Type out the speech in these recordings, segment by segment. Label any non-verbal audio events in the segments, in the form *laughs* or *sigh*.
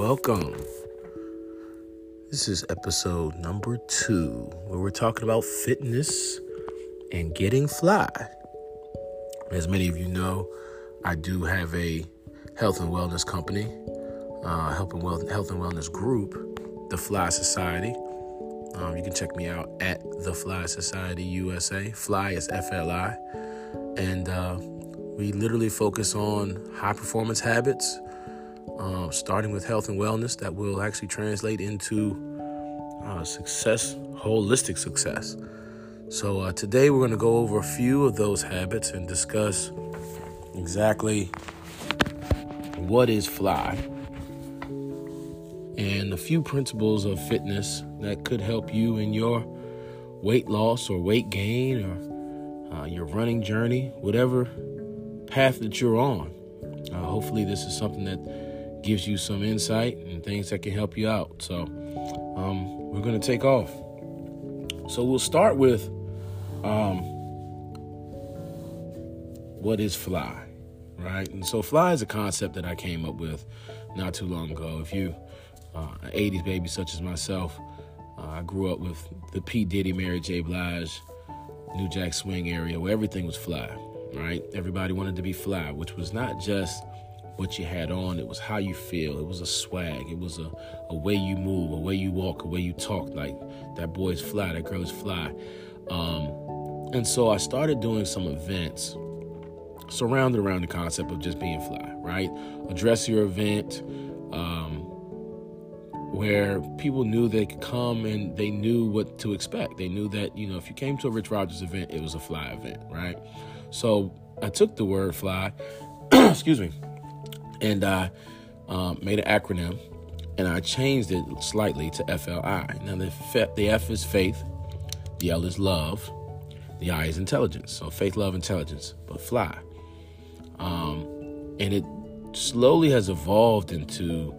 welcome. This is episode number two, where we're talking about fitness and getting fly. As many of you know, I do have a health and wellness company, uh, health, and health and wellness group, the FLi Society. Um, you can check me out at the FLi Society USA. Fly is F L I. And uh, we literally focus on high performance habits, uh, starting with health and wellness that will actually translate into uh, success, holistic success. So, uh, today we're going to go over a few of those habits and discuss exactly what is fly and a few principles of fitness that could help you in your weight loss or weight gain or uh, your running journey, whatever path that you're on. Uh, hopefully, this is something that gives you some insight and things that can help you out. So, um, we're going to take off. So, we'll start with um, what is fly, right? And so, fly is a concept that I came up with not too long ago. If you uh, an 80s baby such as myself. Uh, I grew up with the P. Diddy, Mary J. Blige, New Jack Swing area where everything was fly, right? Everybody wanted to be fly, which was not just what you had on, it was how you feel. It was a swag, it was a, a way you move, a way you walk, a way you talk. Like that boy is fly, that girl is fly. Um, and so I started doing some events surrounded around the concept of just being fly, right? Address your event. Um, where people knew they could come and they knew what to expect. They knew that, you know, if you came to a Rich Rogers event, it was a fly event, right? So I took the word fly, *clears throat* excuse me, and I um, made an acronym and I changed it slightly to FLI. Now, the, F, the F is faith, the L is love, the I is intelligence. So faith, love, intelligence, but fly. Um, and it slowly has evolved into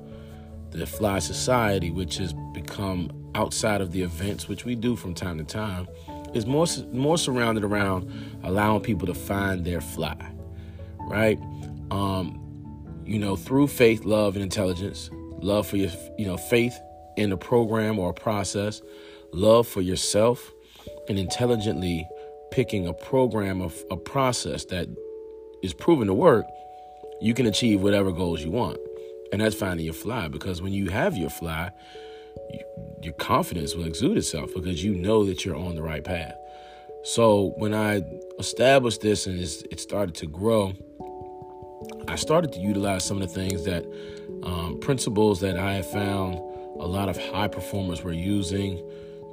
the FLi Society, which has become outside of the events which we do from time to time, is more more surrounded around allowing people to find their fly, right? Um, you know, through faith, love, and intelligence, love for your, you know, faith in a program or a process, love for yourself, and intelligently picking a program of a process that is proven to work, you can achieve whatever goals you want. And that's finding your fly because when you have your fly, you, your confidence will exude itself because you know that you're on the right path. So when I established this and it started to grow, I started to utilize some of the things that um, principles that I have found a lot of high performers were using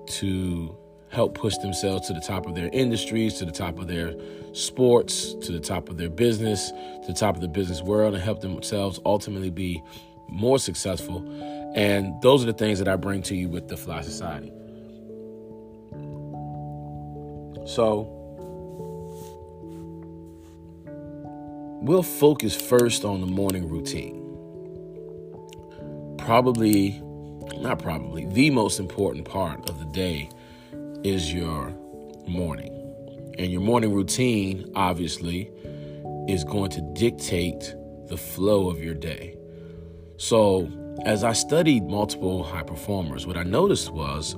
to help push themselves to the top of their industries, to the top of their sports, to the top of their business, to the top of the business world, and help themselves ultimately be more successful. And those are the things that I bring to you with the FLi Society. So, we'll focus first on the morning routine. Probably, not probably, the most important part of the day is your morning. And your morning routine, obviously, is going to dictate the flow of your day. So, as I studied multiple high performers, what I noticed was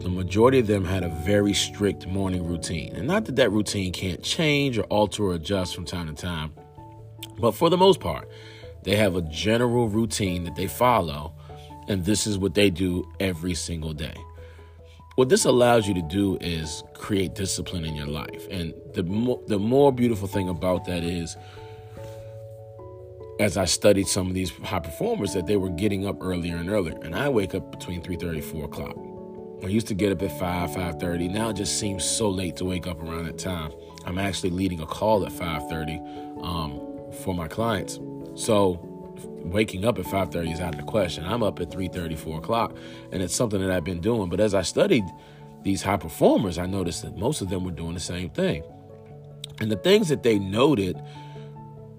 the majority of them had a very strict morning routine. And not that that routine can't change or alter or adjust from time to time, but for the most part, they have a general routine that they follow, and this is what they do every single day what this allows you to do is create discipline in your life. And the more, the more beautiful thing about that is, as I studied some of these high performers, that they were getting up earlier and earlier. And I wake up between 3.30 4 o'clock. I used to get up at 5, 5.30. Now it just seems so late to wake up around that time. I'm actually leading a call at 5.30 um, for my clients. So waking up at 5.30 is out of the question. I'm up at 3.30 4 o'clock and it's something that i've been doing. But as i studied these high performers i noticed that most of them were doing the same thing. And the things that they noted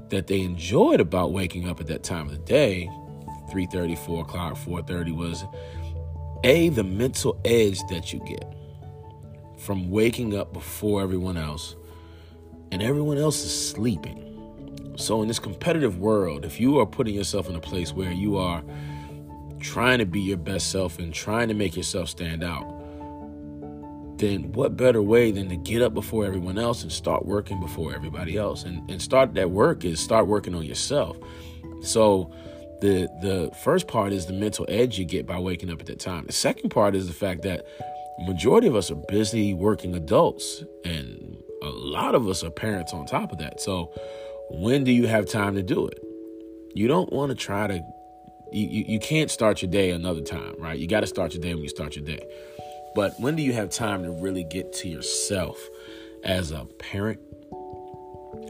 that they enjoyed about waking up at that time of the day 3.30 4 o'clock 4.30 was a the mental edge that you get from waking up before everyone else and everyone else is sleeping so, in this competitive world, if you are putting yourself in a place where you are trying to be your best self and trying to make yourself stand out, then what better way than to get up before everyone else and start working before everybody else? And, and start that work is start working on yourself. So the the first part is the mental edge you get by waking up at that time. The second part is the fact that majority of us are busy working adults and a lot of us are parents on top of that. So when do you have time to do it? You don't want to try to you, you can't start your day another time, right? You got to start your day when you start your day. But when do you have time to really get to yourself as a parent,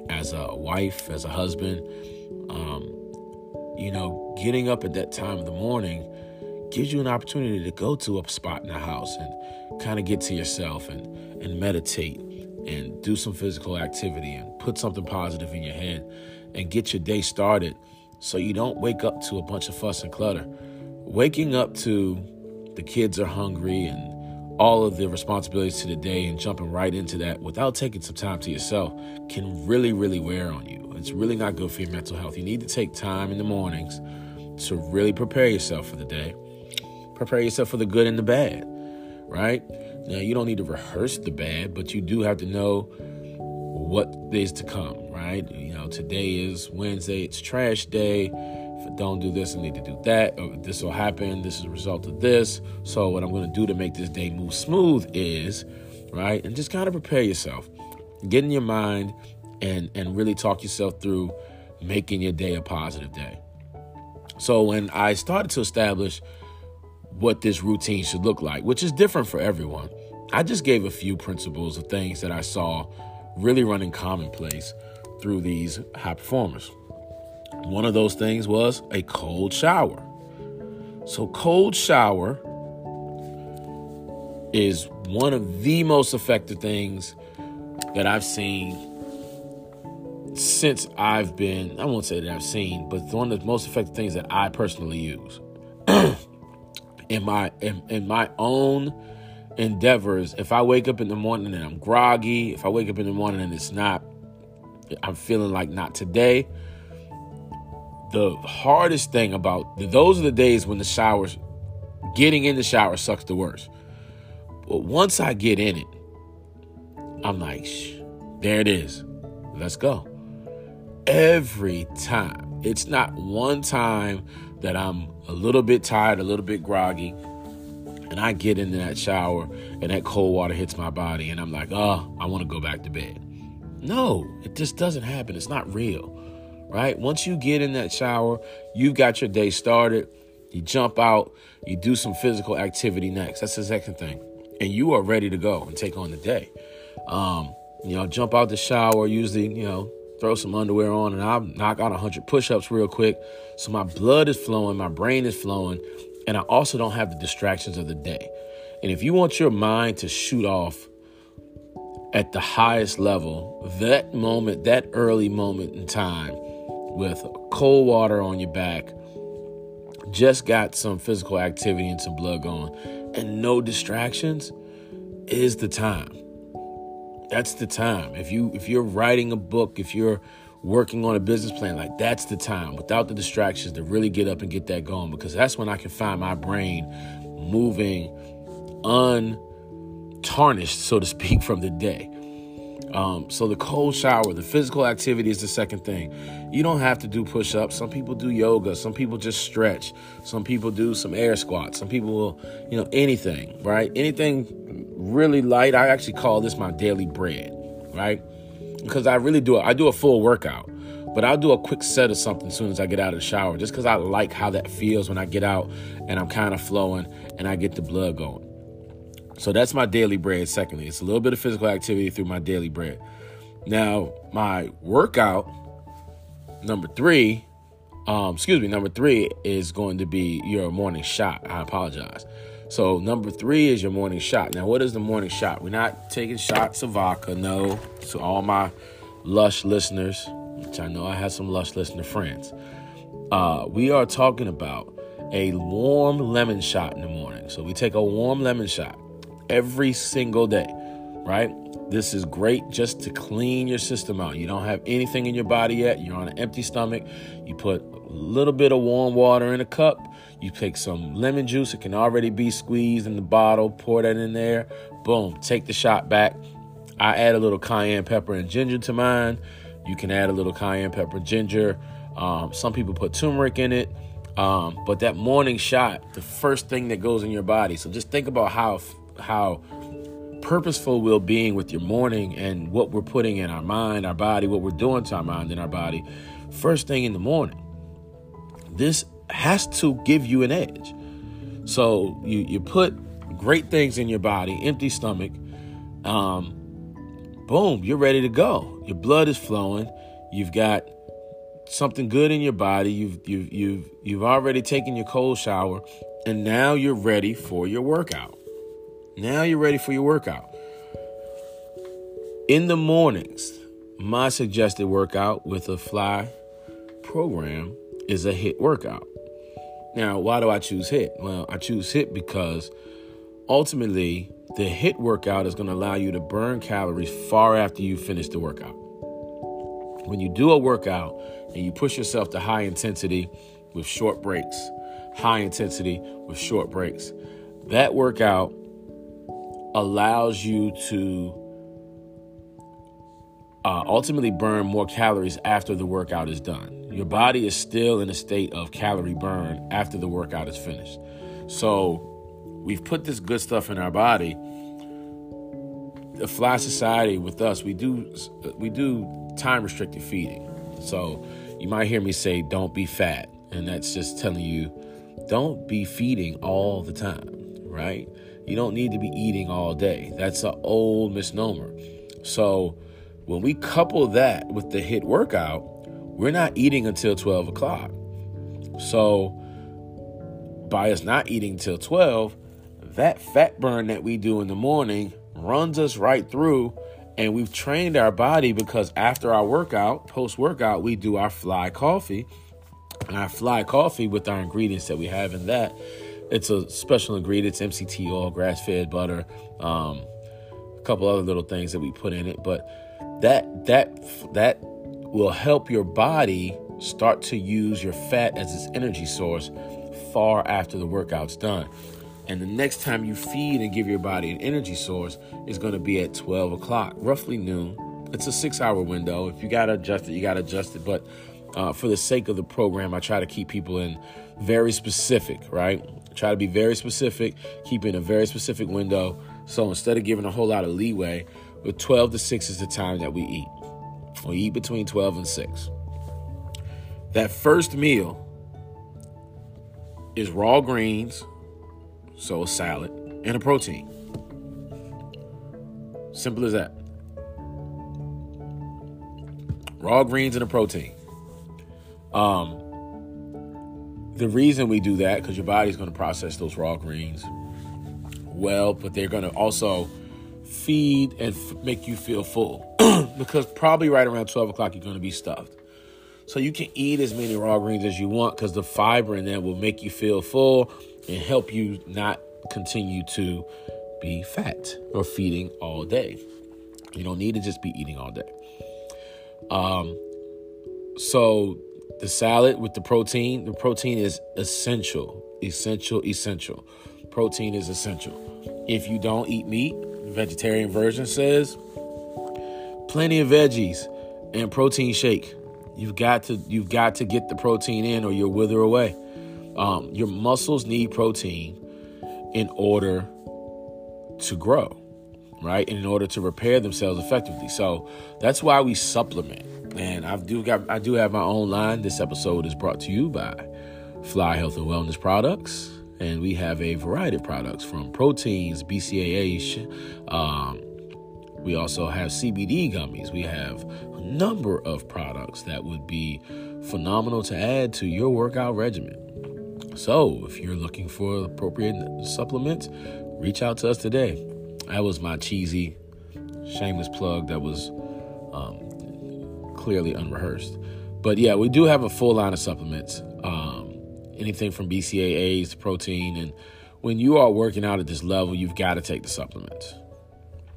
as a wife, as a husband? Um, you know, getting up at that time of the morning gives you an opportunity to go to a spot in the house and kind of get to yourself and, and meditate and do some physical activity and put something positive in your head and get your day started so you don't wake up to a bunch of fuss and clutter. Waking up to the kids are hungry and all of the responsibilities to the day and jumping right into that without taking some time to yourself can really, really wear on you. It's really not good for your mental health. You need to take time in the mornings to really prepare yourself for the day. Prepare yourself for the good and the bad, right? Now, you don't need to rehearse the bad, but you do have to know what is to come, right? You know, today is Wednesday, it's trash day. If I don't do this, I need to do that. This will happen. This is a result of this. So, what I'm going to do to make this day move smooth is, right? And just kind of prepare yourself. Get in your mind and and really talk yourself through making your day a positive day. So when I started to establish what this routine should look like, which is different for everyone, I just gave a few principles of things that I saw really running commonplace through these high performers. One of those things was a cold shower. So, cold shower is one of the most effective things that I've seen since I've been, I won't say that I've seen, but one of the most effective things that I personally use *clears throat* in my in, in my own endeavors, if I wake up in the morning and I'm groggy, if I wake up in the morning and it's not, I'm feeling like not today. The hardest thing about those are the days when the showers, getting in the shower sucks the worst. But once I get in it, I'm like, there it is. Let's go. Every time. It's not one time that I'm a little bit tired, a little bit groggy and I get into that shower and that cold water hits my body and I'm like, oh, I want to go back to bed. No, it just doesn't happen. It's not real, right? Once you get in that shower, you've got your day started. You jump out, you do some physical activity next. That's the second thing. And you are ready to go and take on the day. Um, you know, jump out the shower, usually, you know, throw some underwear on, and I'll knock out 100 push ups real quick. So my blood is flowing, my brain is flowing, and I also don't have the distractions of the day. And if you want your mind to shoot off at the highest level, that moment, that early moment in time, with cold water on your back, just got some physical activity and some blood going, and no distractions, is the time. That's the time. If you if you're writing a book, if you're working on a business plan, like that's the time without the distractions to really get up and get that going because that's when I can find my brain moving untarnished, so to speak, *laughs* from the day. Um, so the cold shower, the physical activity is the second thing. You don't have to do push-ups. Some people do yoga. Some people just stretch. Some people do some air squats. Some people will, you know, anything, right? Anything really light. I actually call this my daily bread, right? Because I really do. I do a full workout, but I'll do a quick set of something as soon as I get out of the shower, just because I like how that feels when I get out and I'm kind of flowing and I get the blood going. So that's my daily bread. Secondly, it's a little bit of physical activity through my daily bread. Now, my workout number three, um, excuse me, number three is going to be your morning shot. I apologize. So number three is your morning shot. Now, what is the morning shot? We're not taking shots of vodka. No. To all my lush listeners, which I know I have some lush listener friends, uh, we are talking about a warm lemon shot in the morning. So we take a warm lemon shot every single day, right? This is great just to clean your system out. You don't have anything in your body yet. You're on an empty stomach. You put a little bit of warm water in a cup. You take some lemon juice. It can already be squeezed in the bottle. Pour that in there. Boom. Take the shot back. I add a little cayenne pepper and ginger to mine. You can add a little cayenne pepper, ginger. Um, some people put turmeric in it. Um, but that morning shot, the first thing that goes in your body. So just think about how how purposeful we're being with your morning and what we're putting in our mind, our body, what we're doing to our mind and our body. First thing in the morning. This has to give you an edge. So you you put great things in your body, empty stomach. Um, boom, you're ready to go. Your blood is flowing. You've got something good in your body. You've you've you've you've already taken your cold shower, and now you're ready for your workout. Now you're ready for your workout. In the mornings, my suggested workout with a fly program is a HIIT workout. Now, why do I choose HIIT? Well, I choose HIIT because ultimately the HIT workout is going to allow you to burn calories far after you finish the workout. When you do a workout and you push yourself to high intensity with short breaks, high intensity with short breaks, that workout allows you to uh, ultimately burn more calories after the workout is done. Your body is still in a state of calorie burn after the workout is finished. So we've put this good stuff in our body the FLi Society with us, we do we do time restricted feeding. So you might hear me say, "Don't be fat," and that's just telling you, don't be feeding all the time, right? You don't need to be eating all day. That's an old misnomer. So when we couple that with the HIIT workout, we're not eating until 12 o'clock. So by us not eating till 12, that fat burn that we do in the morning runs us right through. And we've trained our body because after our workout, post workout, we do our fly coffee. And our fly coffee with our ingredients that we have in that, it's a special ingredient, it's MCT oil, grass fed butter, um, a couple other little things that we put in it. But that that that will help your body start to use your fat as its energy source far after the workout's done. And the next time you feed and give your body an energy source is going to be at 12 o'clock, roughly noon. It's a six hour window. If you got to adjust it, you got to adjust it. But uh, for the sake of the program, I try to keep people in very specific, right? Try to be very specific, keep in a very specific window. So instead of giving a whole lot of leeway, with 12 to 6 is the time that we eat. We eat between 12 and 6. That first meal is raw greens, so a salad, and a protein. Simple as that. Raw greens and a protein. Um, the reason we do that because your body's going to process those raw greens well, but they're going to also feed and f- make you feel full *clears throat* because probably right around 12 o'clock you're going to be stuffed. So you can eat as many raw greens as you want because the fiber in them will make you feel full and help you not continue to be fat or feeding all day. You don't need to just be eating all day. Um, so the salad with the protein, the protein is essential, essential, essential. Protein is essential. If you don't eat meat, the vegetarian version says plenty of veggies and protein shake. You've got to you've got to get the protein in or you'll wither away. Um, your muscles need protein in order to grow, right? In order to repair themselves effectively. So that's why we supplement. And I do got I do have my own line. This episode is brought to you by Fly Health and Wellness Products. And we have a variety of products from proteins, BCAA. Um, we also have CBD gummies. We have a number of products that would be phenomenal to add to your workout regimen. So, if you're looking for appropriate supplements, reach out to us today. That was my cheesy, shameless plug that was um, clearly unrehearsed. But yeah, we do have a full line of supplements. Um, anything from BCAAs to protein. And when you are working out at this level, you've got to take the supplements.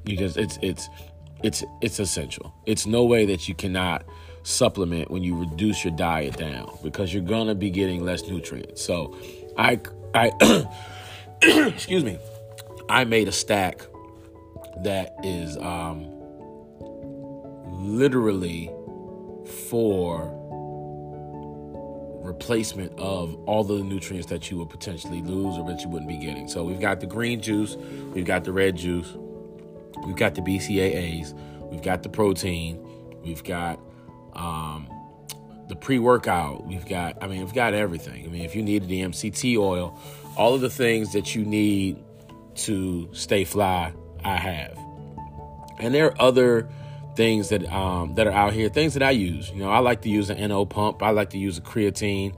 Because it's it's it's it's essential. It's no way that you cannot supplement when you reduce your diet down because you're gonna be getting less nutrients. So, I I *coughs* excuse me, I made a stack that is um, literally for replacement of all the nutrients that you would potentially lose or that you wouldn't be getting. So we've got the green juice, we've got the red juice, we've got the BCAAs, we've got the protein, we've got um, the pre-workout, we've got I mean we've got everything. I mean if you needed the MCT oil, all of the things that you need to stay fly, I have. And there are other things that um, that are out here, things that I use. You know, I like to use an NO pump. I like to use a creatine.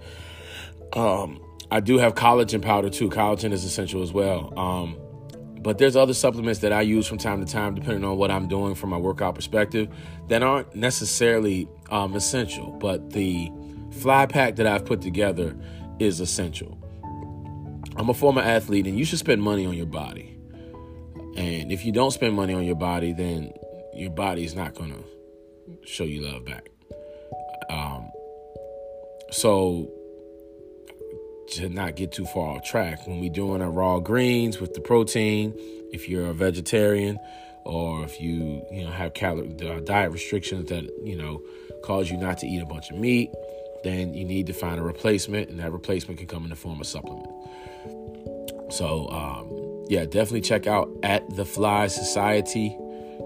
Um, I do have collagen powder too. Collagen is essential as well. Um, but there's other supplements that I use from time to time, depending on what I'm doing from my workout perspective, that aren't necessarily um, essential. But the fly pack that I've put together is essential. I'm a former athlete, and you should spend money on your body. And if you don't spend money on your body, then your body is not to show you love back. Um, so to not get too far off track, when we're doing our raw greens with the protein, if you're a vegetarian or if you you know have calorie diet restrictions that you know cause you not to eat a bunch of meat, then you need to find a replacement, and that replacement can come in the form of supplement. So um, yeah, definitely check out at the FLi Society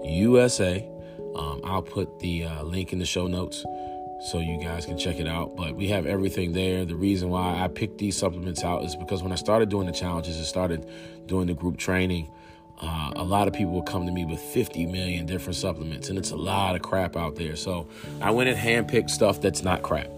USA. Um, I'll put the uh, link in the show notes so you guys can check it out. But we have everything there. The reason why I picked these supplements out is because when I started doing the challenges and started doing the group training, uh, a lot of people would come to me with 50 million different supplements, and it's a lot of crap out there. So I went and handpicked stuff that's not crap.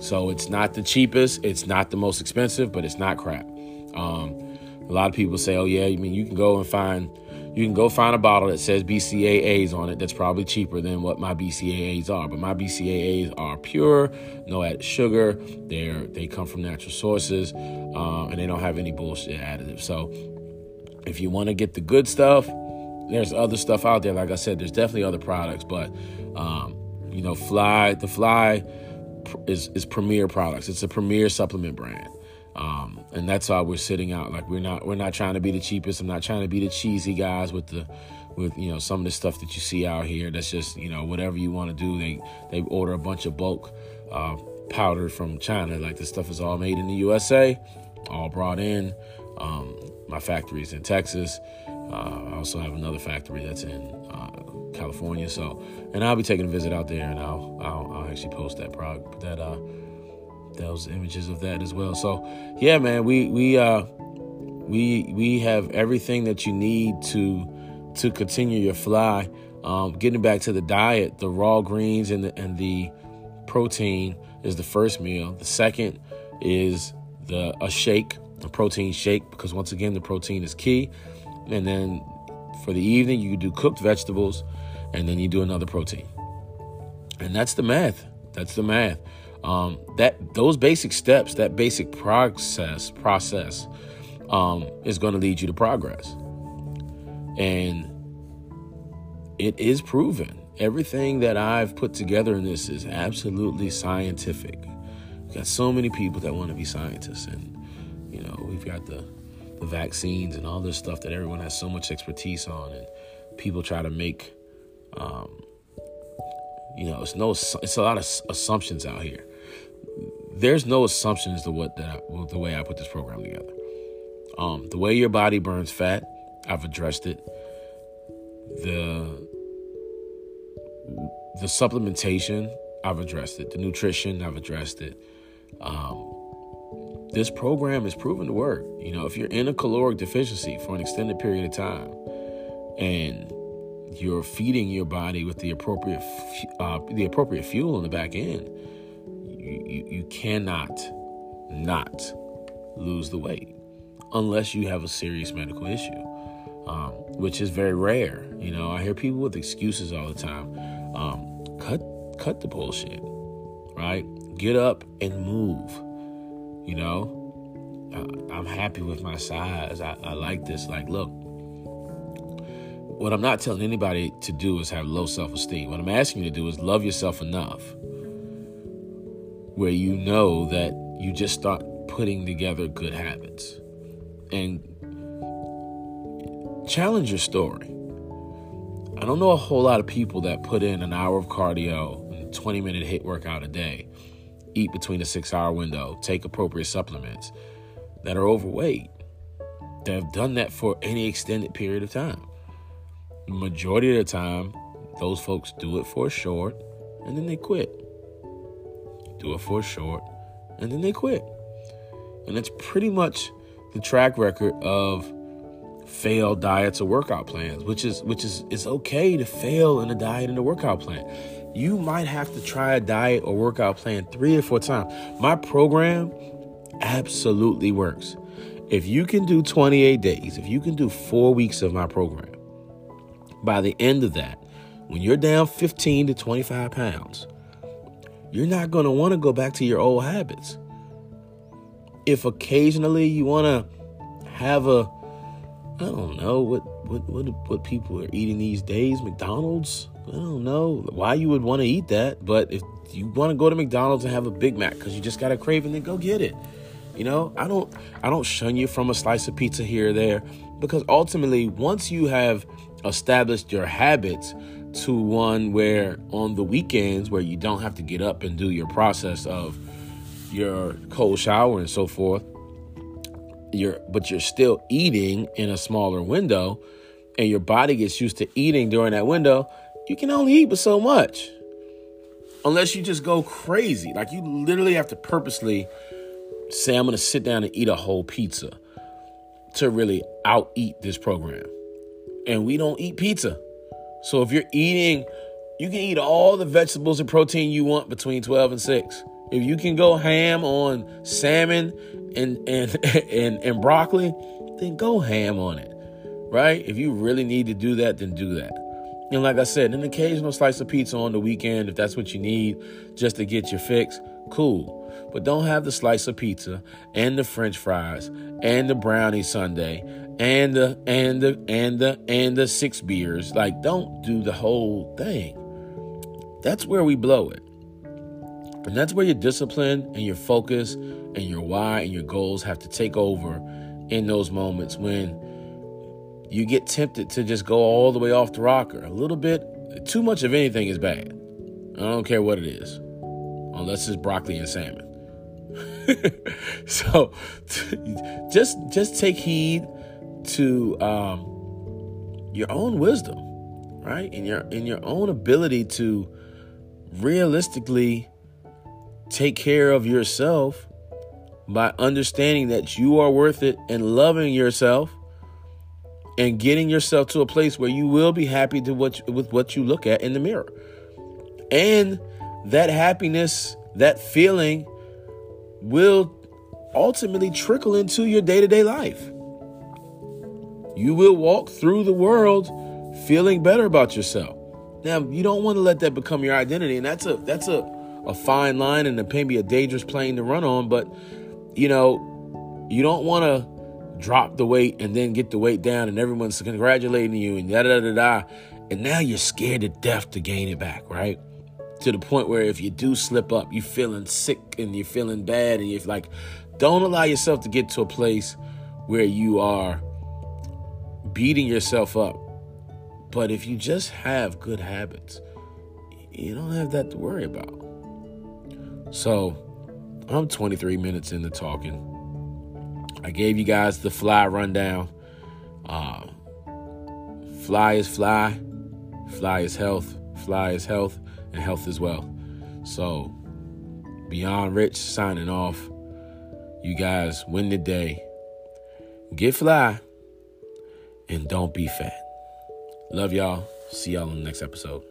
So it's not the cheapest, it's not the most expensive, but it's not crap. Um, a lot of people say, "Oh yeah, I mean you can go and find." You can go find a bottle that says BCAAs on it that's probably cheaper than what my BCAAs are. But my BCAAs are pure, no added sugar. They're they come from natural sources, uh, and they don't have any bullshit additives. So if you want to get the good stuff, there's other stuff out there. Like I said, there's definitely other products, but um, you know, Fly the Fly is is premier products. It's a premier supplement brand. Um, and that's why we're sitting out. Like we're not we're not trying to be the cheapest. I'm not trying to be the cheesy guys with the with you know some of the stuff that you see out here. That's just you know whatever you want to do. They they order a bunch of bulk uh, powder from China. Like this stuff is all made in the USA, all brought in. Um, my factory is in Texas. Uh, I also have another factory that's in uh, California. So, and I'll be taking a visit out there, and I'll I'll, I'll actually post that product that uh those images of that as well. So yeah, man, we we uh we we have everything that you need to to continue your fly. Um, getting back to the diet, the raw greens and the and the protein is the first meal. The second is the a shake, a protein shake, because once again the protein is key. And then for the evening you do cooked vegetables, and then you do another protein. And that's the math. That's the math. Um, that those basic steps, that basic process process, um, is going to lead you to progress, and it is proven. Everything that I've put together in this is absolutely scientific. We've got so many people that want to be scientists, and you know we've got the the vaccines and all this stuff that everyone has so much expertise on, and people try to make um, you know, it's no, it's a lot of assumptions out here. There's no assumptions to what that I, the way I put this program together. Um, the way your body burns fat, I've addressed it. The the supplementation, I've addressed it. The nutrition, I've addressed it. Um, this program is proven to work. You know, if you're in a caloric deficiency for an extended period of time, and you're feeding your body with the appropriate uh, the appropriate fuel in the back end, you, you, cannot not lose the weight unless you have a serious medical issue, um, which is very rare. You know, I hear people with excuses all the time. Um, cut cut the bullshit, right? Get up and move. You know, uh, I'm happy with my size. I, I like this. Like, look, what I'm not telling anybody to do is have low self esteem. What I'm asking you to do is love yourself enough where you know that you just start putting together good habits and challenge your story. I don't know a whole lot of people that put in an hour of cardio and 20 minute HIIT workout a day, eat between a six hour window, take appropriate supplements that are overweight, that have done that for any extended period of time. The majority of the time, those folks do it for a short and then they quit. Do it for short and then they quit. And that's pretty much the track record of failed diets or workout plans, which is which is it's okay to fail in a diet and a workout plan. You might have to try a diet or workout plan three or four times. My program absolutely works. If you can do 28 days, if you can do four weeks of my program, by the end of that, when you're down 15 to 25 pounds, you're not going to want to go back to your old habits. If occasionally you want to have a I don't know what what what what people are eating these days. McDonald's. I don't know why you would want to eat that, but if you want to go to McDonald's and have a Big Mac because you just got a craving, then go get it. You know, I don't I don't shun you from a slice of pizza here or there because ultimately, once you have established your habits to one where on the weekends where you don't have to get up and do your process of your cold shower and so forth you're but you're still eating in a smaller window and your body gets used to eating during that window, you can only eat but so much. Unless you just go crazy. Like you literally have to purposely say I'm to sit down and eat a whole pizza to really out eat this program. And we don't eat pizza. So if you're eating you can eat all the vegetables and protein you want between 12 and 6. If you can go ham on salmon and and *laughs* and, and broccoli, then go ham on it. Right? If you really need to do that, then do that. And like I said, an occasional slice of pizza on the weekend, if that's what you need just to get your fix, cool. But don't have the slice of pizza and the french fries and the brownie sundae and the and the and the and the six beers. Like don't do the whole thing. That's where we blow it. And that's where your discipline and your focus and your why and your goals have to take over in those moments when you get tempted to just go all the way off the rocker. A little bit, too much of anything is bad. I don't care what it is, unless it's broccoli and salmon. *laughs* so *laughs* just just take heed to um, your own wisdom, right? In your in your own ability to realistically take care of yourself by understanding that you are worth it and loving yourself and getting yourself to a place where you will be happy to what, with what you look at in the mirror. And that happiness, that feeling will ultimately trickle into your day-to-day life. You will walk through the world feeling better about yourself. Now, you don't want to let that become your identity, and that's a that's a a fine line and it can be a dangerous plane to run on, but you know, you don't want to drop the weight and then get the weight down and everyone's congratulating you and da da da da. And now you're scared to death to gain it back, right? To the point where if you do slip up, you're feeling sick and you're feeling bad and you're like, don't allow yourself to get to a place where you are beating yourself up. But if you just have good habits, you don't have that to worry about. So I'm 23 minutes into talking. I gave you guys the fly rundown. Uh, fly is fly, fly is health, fly is health, and health is wealth. So, Beyond Rich signing off. You guys win the day. Get fly and don't be fat. Love y'all. See y'all in the next episode.